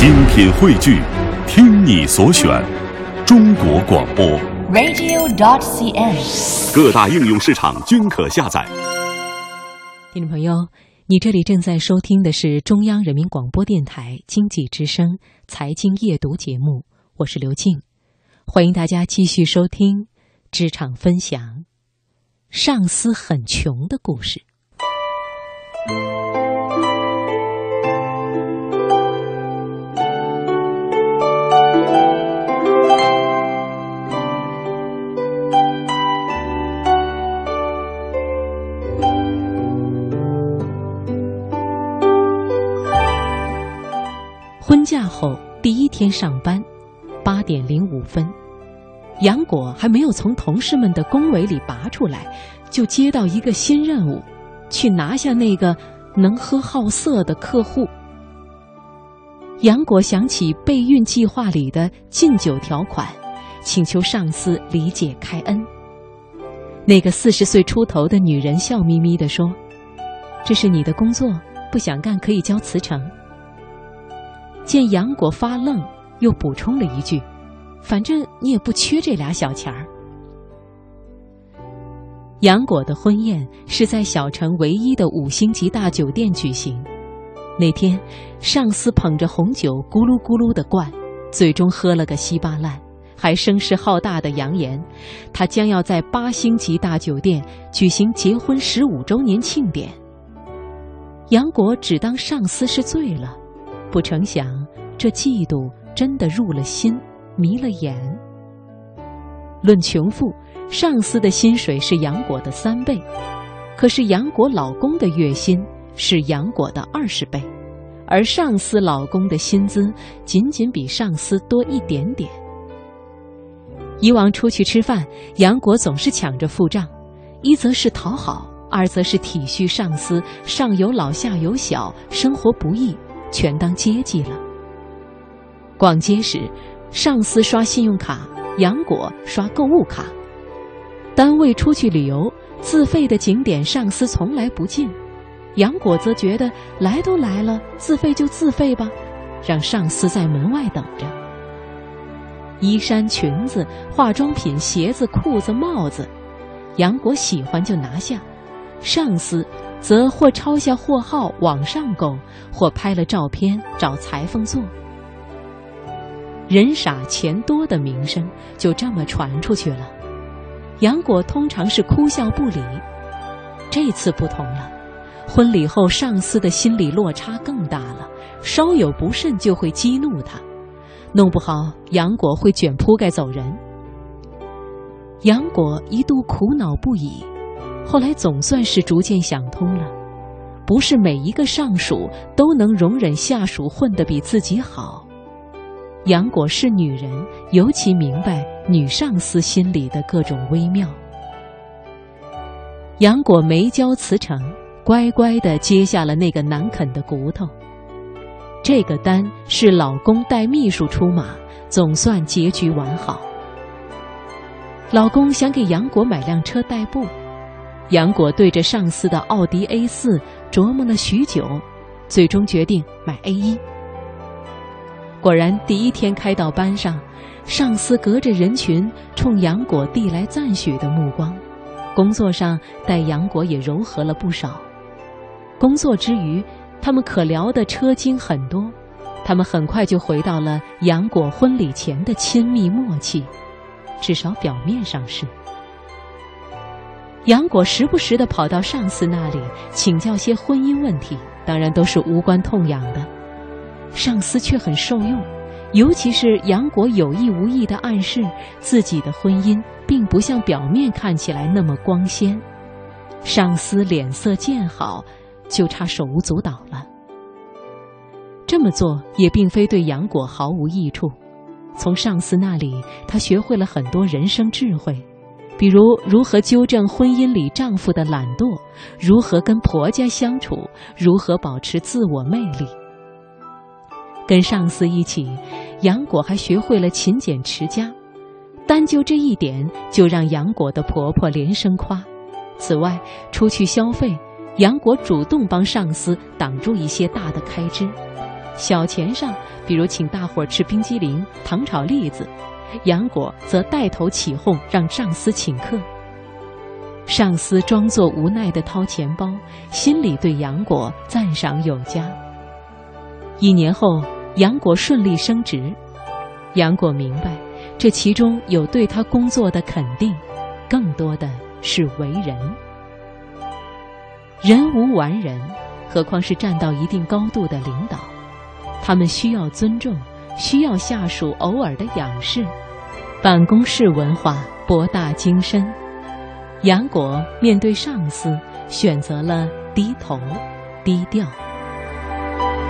精品汇聚，听你所选，中国广播。radio.dot.cn，。各大应用市场均可下载。听众朋友，你这里正在收听的是中央人民广播电台经济之声财经夜读节目，我是刘静，欢迎大家继续收听职场分享上司很穷的故事。婚假后第一天上班，八点零五分，杨果还没有从同事们的恭维里拔出来，就接到一个新任务，去拿下那个能喝好色的客户。杨果想起备孕计划里的禁酒条款，请求上司理解开恩。那个四十岁出头的女人笑眯眯地说：“这是你的工作，不想干可以交辞呈。”见杨果发愣，又补充了一句：“反正你也不缺这俩小钱儿。”杨果的婚宴是在小城唯一的五星级大酒店举行。那天，上司捧着红酒咕噜咕噜的灌，最终喝了个稀巴烂，还声势浩大的扬言，他将要在八星级大酒店举行结婚十五周年庆典。杨果只当上司是醉了。不成想，这嫉妒真的入了心，迷了眼。论穷富，上司的薪水是杨果的三倍，可是杨果老公的月薪是杨果的二十倍，而上司老公的薪资仅仅比上司多一点点。以往出去吃饭，杨果总是抢着付账，一则是讨好，二则是体恤上司上有老下有小，生活不易。全当接济了。逛街时，上司刷信用卡，杨果刷购物卡；单位出去旅游，自费的景点上司从来不进，杨果则觉得来都来了，自费就自费吧，让上司在门外等着。衣衫、裙子、化妆品、鞋子、裤子、帽子，杨果喜欢就拿下，上司。则或抄下货号网上购，或拍了照片找裁缝做。人傻钱多的名声就这么传出去了。杨果通常是哭笑不理，这次不同了。婚礼后，上司的心理落差更大了，稍有不慎就会激怒他，弄不好杨果会卷铺盖走人。杨果一度苦恼不已。后来总算是逐渐想通了，不是每一个上属都能容忍下属混得比自己好。杨果是女人，尤其明白女上司心里的各种微妙。杨果没交辞呈，乖乖地接下了那个难啃的骨头。这个单是老公带秘书出马，总算结局完好。老公想给杨果买辆车代步。杨果对着上司的奥迪 A 四琢磨了许久，最终决定买 A 一。果然，第一天开到班上，上司隔着人群冲杨果递来赞许的目光。工作上待杨果也柔和了不少。工作之余，他们可聊的车经很多。他们很快就回到了杨果婚礼前的亲密默契，至少表面上是。杨果时不时的跑到上司那里请教些婚姻问题，当然都是无关痛痒的。上司却很受用，尤其是杨果有意无意地暗示自己的婚姻并不像表面看起来那么光鲜。上司脸色见好，就差手舞足蹈了。这么做也并非对杨果毫无益处，从上司那里，她学会了很多人生智慧。比如如何纠正婚姻里丈夫的懒惰，如何跟婆家相处，如何保持自我魅力。跟上司一起，杨果还学会了勤俭持家，单就这一点就让杨果的婆婆连声夸。此外，出去消费，杨果主动帮上司挡住一些大的开支。小钱上，比如请大伙儿吃冰激凌、糖炒栗子，杨果则带头起哄，让上司请客。上司装作无奈地掏钱包，心里对杨果赞赏有加。一年后，杨果顺利升职，杨果明白，这其中有对他工作的肯定，更多的是为人。人无完人，何况是站到一定高度的领导，他们需要尊重，需要下属偶尔的仰视。办公室文化博大精深。杨果面对上司，选择了低头、低调。